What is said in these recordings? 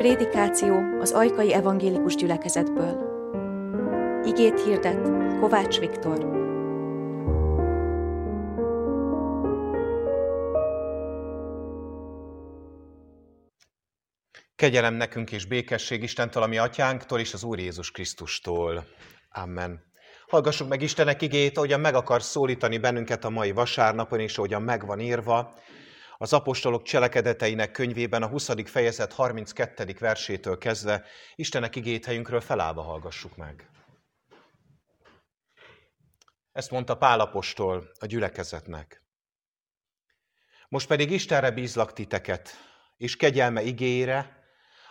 Prédikáció az Ajkai Evangélikus Gyülekezetből. Igét hirdet Kovács Viktor. Kegyelem nekünk és békesség Istentől, ami atyánktól és az Úr Jézus Krisztustól. Amen. Hallgassuk meg Istenek igét, ahogyan meg akar szólítani bennünket a mai vasárnapon, és ahogyan meg van írva az apostolok cselekedeteinek könyvében a 20. fejezet 32. versétől kezdve Istenek igét helyünkről felállva hallgassuk meg. Ezt mondta Pál apostol a gyülekezetnek. Most pedig Istenre bízlak titeket, és kegyelme igére,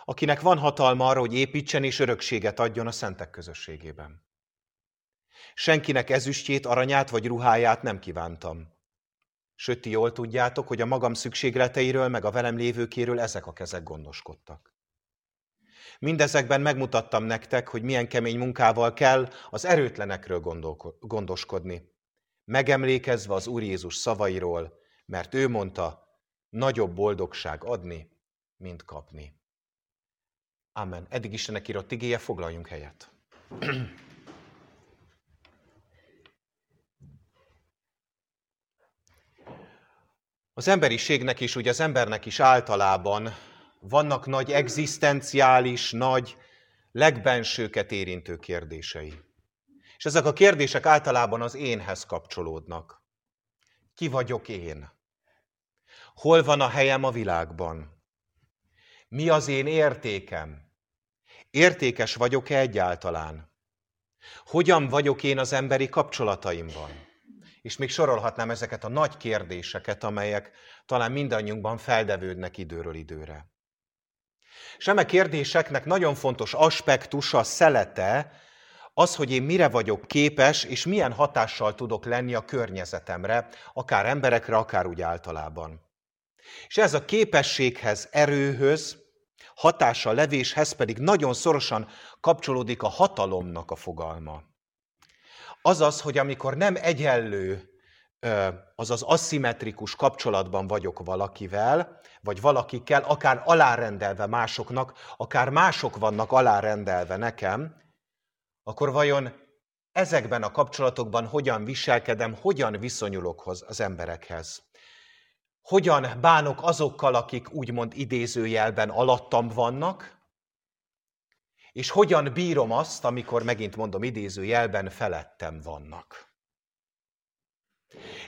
akinek van hatalma arra, hogy építsen és örökséget adjon a szentek közösségében. Senkinek ezüstjét, aranyát vagy ruháját nem kívántam. Sőt, ti jól tudjátok, hogy a magam szükségleteiről, meg a velem lévőkéről ezek a kezek gondoskodtak. Mindezekben megmutattam nektek, hogy milyen kemény munkával kell az erőtlenekről gondoskodni. Megemlékezve az Úr Jézus szavairól, mert ő mondta, nagyobb boldogság adni, mint kapni. Amen. Eddig Istenek írott igéje, foglaljunk helyet. Az emberiségnek is, ugye az embernek is általában vannak nagy egzisztenciális, nagy, legbensőket érintő kérdései. És ezek a kérdések általában az énhez kapcsolódnak. Ki vagyok én? Hol van a helyem a világban? Mi az én értékem? Értékes vagyok-e egyáltalán? Hogyan vagyok én az emberi kapcsolataimban? És még sorolhatnám ezeket a nagy kérdéseket, amelyek talán mindannyiunkban feldevődnek időről időre. És kérdéseknek nagyon fontos aspektusa, szelete az, hogy én mire vagyok képes, és milyen hatással tudok lenni a környezetemre, akár emberekre, akár úgy általában. És ez a képességhez, erőhöz, hatással levéshez pedig nagyon szorosan kapcsolódik a hatalomnak a fogalma. Azaz, hogy amikor nem egyenlő, azaz aszimmetrikus kapcsolatban vagyok valakivel, vagy valakikkel, akár alárendelve másoknak, akár mások vannak alárendelve nekem, akkor vajon ezekben a kapcsolatokban hogyan viselkedem, hogyan viszonyulok az emberekhez? Hogyan bánok azokkal, akik úgymond idézőjelben alattam vannak, és hogyan bírom azt, amikor megint mondom idéző jelben felettem vannak.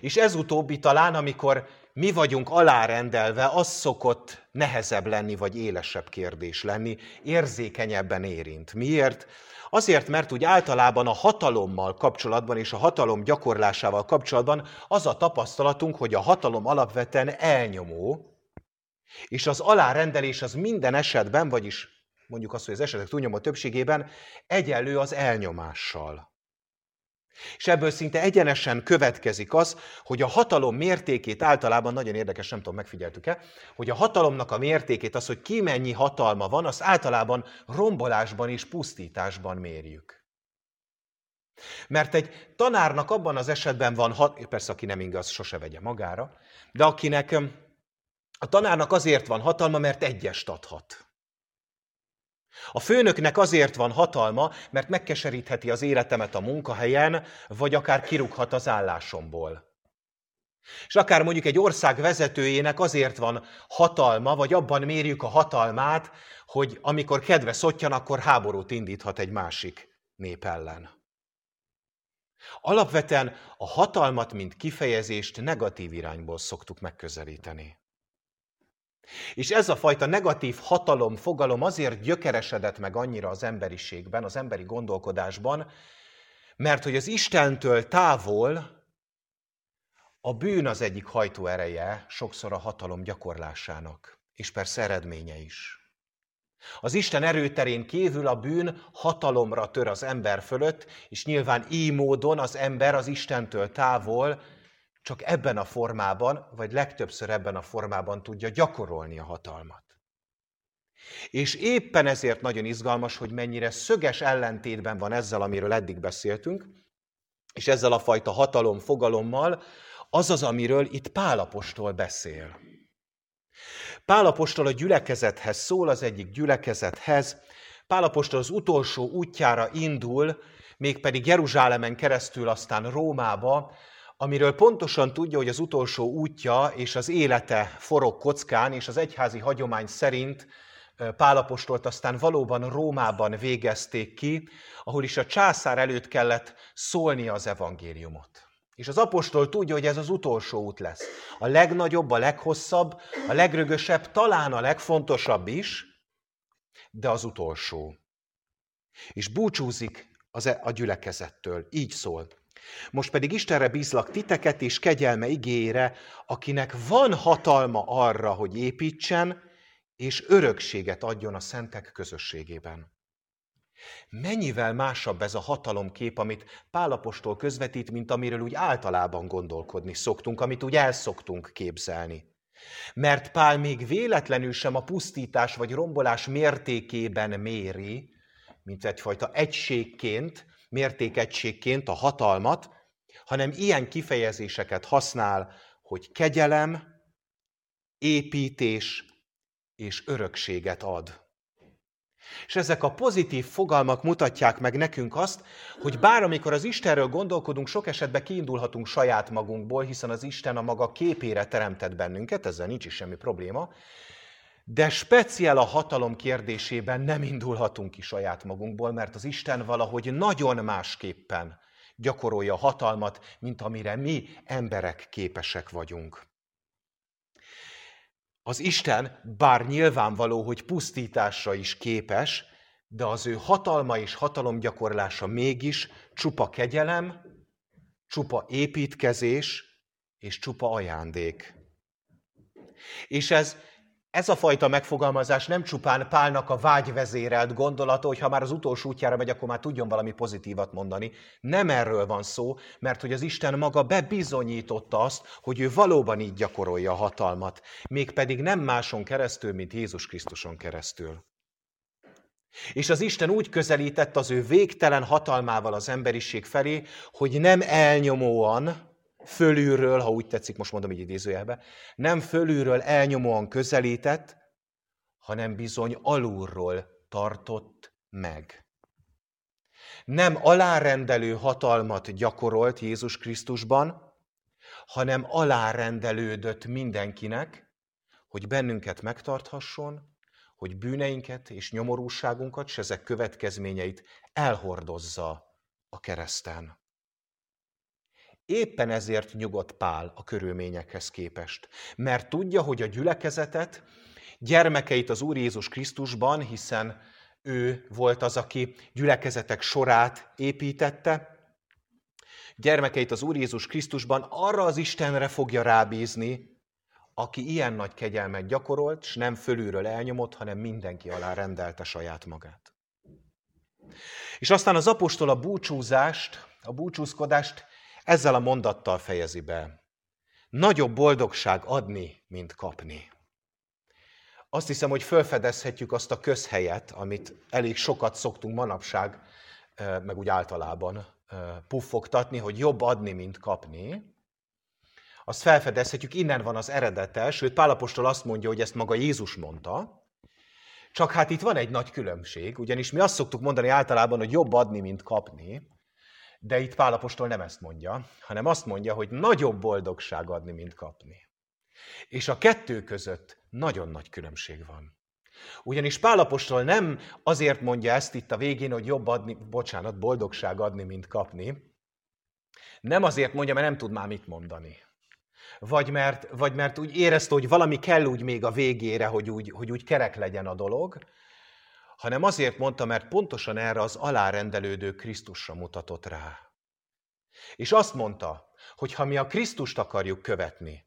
És ez utóbbi talán, amikor mi vagyunk alárendelve, az szokott nehezebb lenni, vagy élesebb kérdés lenni, érzékenyebben érint. Miért? Azért, mert úgy általában a hatalommal kapcsolatban és a hatalom gyakorlásával kapcsolatban az a tapasztalatunk, hogy a hatalom alapvetően elnyomó, és az alárendelés az minden esetben, vagyis mondjuk azt, hogy az esetek túlnyomó többségében egyenlő az elnyomással. És ebből szinte egyenesen következik az, hogy a hatalom mértékét általában, nagyon érdekes, nem tudom, megfigyeltük-e, hogy a hatalomnak a mértékét, az, hogy ki mennyi hatalma van, azt általában rombolásban és pusztításban mérjük. Mert egy tanárnak abban az esetben van, hat, persze aki nem igaz, sose vegye magára, de akinek a tanárnak azért van hatalma, mert egyest adhat. A főnöknek azért van hatalma, mert megkeserítheti az életemet a munkahelyen, vagy akár kirúghat az állásomból. És akár mondjuk egy ország vezetőjének azért van hatalma, vagy abban mérjük a hatalmát, hogy amikor kedve szottyan, akkor háborút indíthat egy másik nép ellen. Alapvetően a hatalmat, mint kifejezést negatív irányból szoktuk megközelíteni. És ez a fajta negatív hatalom, fogalom azért gyökeresedett meg annyira az emberiségben, az emberi gondolkodásban, mert hogy az Istentől távol a bűn az egyik hajtóereje sokszor a hatalom gyakorlásának, és persze eredménye is. Az Isten erőterén kívül a bűn hatalomra tör az ember fölött, és nyilván így módon az ember az Istentől távol csak ebben a formában, vagy legtöbbször ebben a formában tudja gyakorolni a hatalmat. És éppen ezért nagyon izgalmas, hogy mennyire szöges ellentétben van ezzel, amiről eddig beszéltünk, és ezzel a fajta hatalom fogalommal, az az, amiről itt Pálapostól beszél. Pálapostól a gyülekezethez szól, az egyik gyülekezethez. Pálapostól az utolsó útjára indul, mégpedig Jeruzsálemen keresztül aztán Rómába, amiről pontosan tudja, hogy az utolsó útja és az élete forog kockán, és az egyházi hagyomány szerint Pálapostolt aztán valóban Rómában végezték ki, ahol is a császár előtt kellett szólnia az evangéliumot. És az apostol tudja, hogy ez az utolsó út lesz. A legnagyobb, a leghosszabb, a legrögösebb, talán a legfontosabb is, de az utolsó. És búcsúzik az e- a gyülekezettől. Így szól. Most pedig Istenre bízlak titeket és kegyelme igére, akinek van hatalma arra, hogy építsen, és örökséget adjon a szentek közösségében. Mennyivel másabb ez a hatalomkép, amit Pálapostól közvetít, mint amiről úgy általában gondolkodni szoktunk, amit úgy elszoktunk képzelni. Mert Pál még véletlenül sem a pusztítás vagy rombolás mértékében méri, mint egyfajta egységként, mértékegységként a hatalmat, hanem ilyen kifejezéseket használ, hogy kegyelem, építés és örökséget ad. És ezek a pozitív fogalmak mutatják meg nekünk azt, hogy bár amikor az Istenről gondolkodunk, sok esetben kiindulhatunk saját magunkból, hiszen az Isten a maga képére teremtett bennünket, ezzel nincs is semmi probléma, de speciál a hatalom kérdésében nem indulhatunk ki saját magunkból, mert az Isten valahogy nagyon másképpen gyakorolja a hatalmat, mint amire mi emberek képesek vagyunk. Az Isten, bár nyilvánvaló, hogy pusztításra is képes, de az ő hatalma és hatalomgyakorlása mégis csupa kegyelem, csupa építkezés és csupa ajándék. És ez ez a fajta megfogalmazás nem csupán Pálnak a vágyvezérelt gondolata, hogy ha már az utolsó útjára megy, akkor már tudjon valami pozitívat mondani. Nem erről van szó, mert hogy az Isten maga bebizonyította azt, hogy ő valóban így gyakorolja a hatalmat, mégpedig nem máson keresztül, mint Jézus Krisztuson keresztül. És az Isten úgy közelített az ő végtelen hatalmával az emberiség felé, hogy nem elnyomóan, fölülről, ha úgy tetszik, most mondom így idézőjelbe, nem fölülről elnyomóan közelített, hanem bizony alulról tartott meg. Nem alárendelő hatalmat gyakorolt Jézus Krisztusban, hanem alárendelődött mindenkinek, hogy bennünket megtarthasson, hogy bűneinket és nyomorúságunkat, és ezek következményeit elhordozza a kereszten. Éppen ezért nyugodt Pál a körülményekhez képest. Mert tudja, hogy a gyülekezetet, gyermekeit az Úr Jézus Krisztusban, hiszen ő volt az, aki gyülekezetek sorát építette, gyermekeit az Úr Jézus Krisztusban arra az Istenre fogja rábízni, aki ilyen nagy kegyelmet gyakorolt, és nem fölülről elnyomott, hanem mindenki alá rendelte saját magát. És aztán az apostol a búcsúzást, a búcsúzkodást ezzel a mondattal fejezi be. Nagyobb boldogság adni, mint kapni. Azt hiszem, hogy felfedezhetjük azt a közhelyet, amit elég sokat szoktunk manapság, meg úgy általában puffogtatni, hogy jobb adni, mint kapni. Azt felfedezhetjük, innen van az eredete, sőt Pálapostól azt mondja, hogy ezt maga Jézus mondta, csak hát itt van egy nagy különbség, ugyanis mi azt szoktuk mondani általában, hogy jobb adni, mint kapni, de itt Pálapostól nem ezt mondja, hanem azt mondja, hogy nagyobb boldogság adni, mint kapni. És a kettő között nagyon nagy különbség van. Ugyanis Pálapostól nem azért mondja ezt itt a végén, hogy jobb adni, bocsánat, boldogság adni, mint kapni. Nem azért mondja, mert nem tud már mit mondani. Vagy mert, vagy mert úgy érezte, hogy valami kell úgy még a végére, hogy úgy, hogy úgy kerek legyen a dolog, hanem azért mondta, mert pontosan erre az alárendelődő Krisztusra mutatott rá. És azt mondta, hogy ha mi a Krisztust akarjuk követni,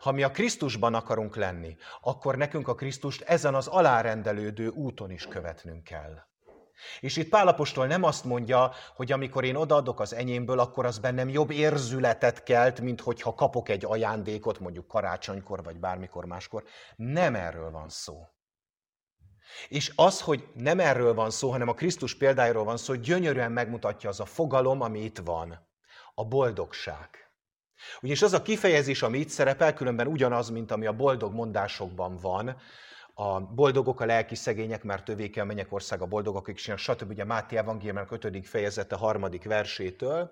ha mi a Krisztusban akarunk lenni, akkor nekünk a Krisztust ezen az alárendelődő úton is követnünk kell. És itt Pálapostól nem azt mondja, hogy amikor én odaadok az enyémből, akkor az bennem jobb érzületet kelt, mint hogyha kapok egy ajándékot, mondjuk karácsonykor, vagy bármikor máskor. Nem erről van szó. És az, hogy nem erről van szó, hanem a Krisztus példájáról van szó, gyönyörűen megmutatja az a fogalom, ami itt van. A boldogság. Ugyanis az a kifejezés, ami itt szerepel, különben ugyanaz, mint ami a boldog mondásokban van, a boldogok a lelki szegények, mert tövéke a mennyek ország a boldogok, sinnek, stb. Ugye Máté Evangéliumának 5. fejezete harmadik versétől.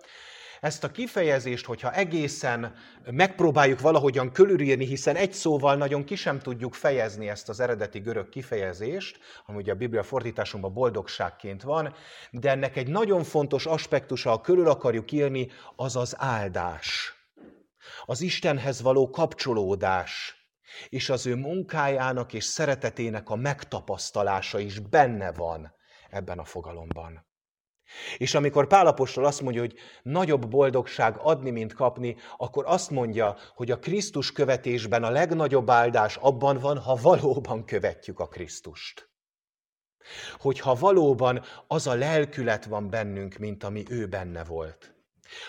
Ezt a kifejezést, hogyha egészen megpróbáljuk valahogyan körülírni, hiszen egy szóval nagyon ki sem tudjuk fejezni ezt az eredeti görög kifejezést, ami ugye a Biblia fordításunkban boldogságként van, de ennek egy nagyon fontos aspektusa, ha körül akarjuk írni, az az áldás. Az Istenhez való kapcsolódás, és az ő munkájának és szeretetének a megtapasztalása is benne van ebben a fogalomban. És amikor Pálapostól azt mondja, hogy nagyobb boldogság adni, mint kapni, akkor azt mondja, hogy a Krisztus követésben a legnagyobb áldás abban van, ha valóban követjük a Krisztust. Hogyha valóban az a lelkület van bennünk, mint ami ő benne volt.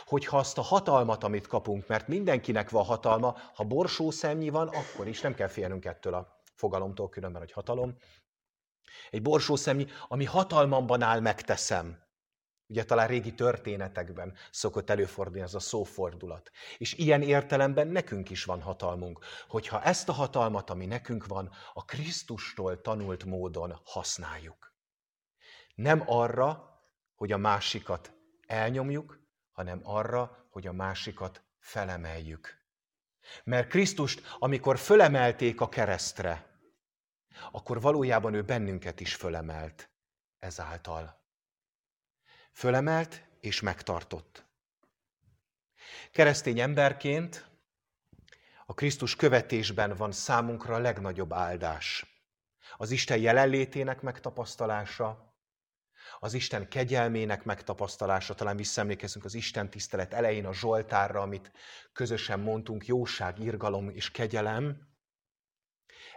Hogyha azt a hatalmat, amit kapunk, mert mindenkinek van hatalma, ha borsó szemnyi van, akkor is nem kell félnünk ettől a fogalomtól, különben, hogy hatalom. Egy borsó szemnyi, ami hatalmamban áll, megteszem. Ugye talán régi történetekben szokott előfordulni ez a szófordulat. És ilyen értelemben nekünk is van hatalmunk, hogyha ezt a hatalmat, ami nekünk van, a Krisztustól tanult módon használjuk. Nem arra, hogy a másikat elnyomjuk, hanem arra, hogy a másikat felemeljük. Mert Krisztust, amikor fölemelték a keresztre, akkor valójában ő bennünket is fölemelt ezáltal. Fölemelt és megtartott. Keresztény emberként a Krisztus követésben van számunkra a legnagyobb áldás. Az Isten jelenlétének megtapasztalása, az Isten kegyelmének megtapasztalása, talán visszaemlékezünk az Isten tisztelet elején a Zsoltárra, amit közösen mondtunk, jóság, irgalom és kegyelem,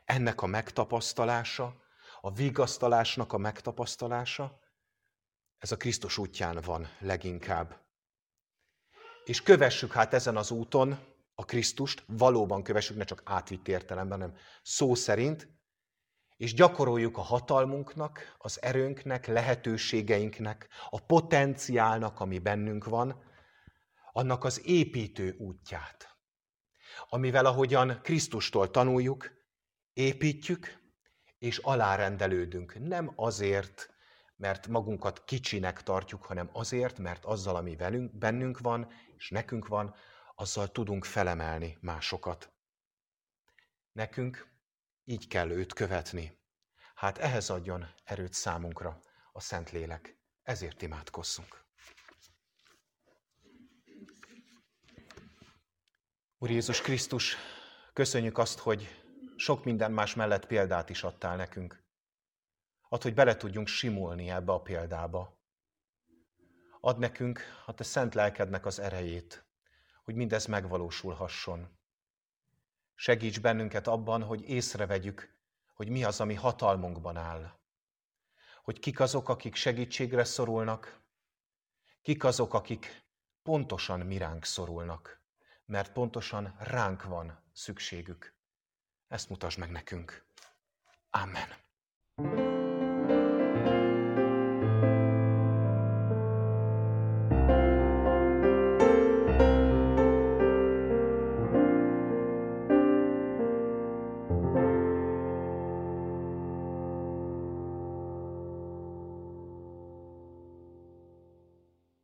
ennek a megtapasztalása, a vigasztalásnak a megtapasztalása, ez a Krisztus útján van leginkább. És kövessük hát ezen az úton a Krisztust, valóban kövessük, ne csak átvitt értelemben, hanem szó szerint, és gyakoroljuk a hatalmunknak, az erőnknek, lehetőségeinknek, a potenciálnak, ami bennünk van, annak az építő útját, amivel ahogyan Krisztustól tanuljuk, építjük és alárendelődünk. Nem azért, mert magunkat kicsinek tartjuk, hanem azért, mert azzal, ami velünk, bennünk van, és nekünk van, azzal tudunk felemelni másokat. Nekünk így kell őt követni. Hát ehhez adjon erőt számunkra a Szentlélek. Ezért imádkozzunk. Úr Jézus Krisztus, köszönjük azt, hogy sok minden más mellett példát is adtál nekünk. Add, hogy bele tudjunk simulni ebbe a példába. Ad nekünk a te szent lelkednek az erejét, hogy mindez megvalósulhasson. Segíts bennünket abban, hogy észrevegyük, hogy mi az, ami hatalmunkban áll. Hogy kik azok, akik segítségre szorulnak, kik azok, akik pontosan miránk szorulnak, mert pontosan ránk van szükségük. Ezt mutasd meg nekünk. Amen.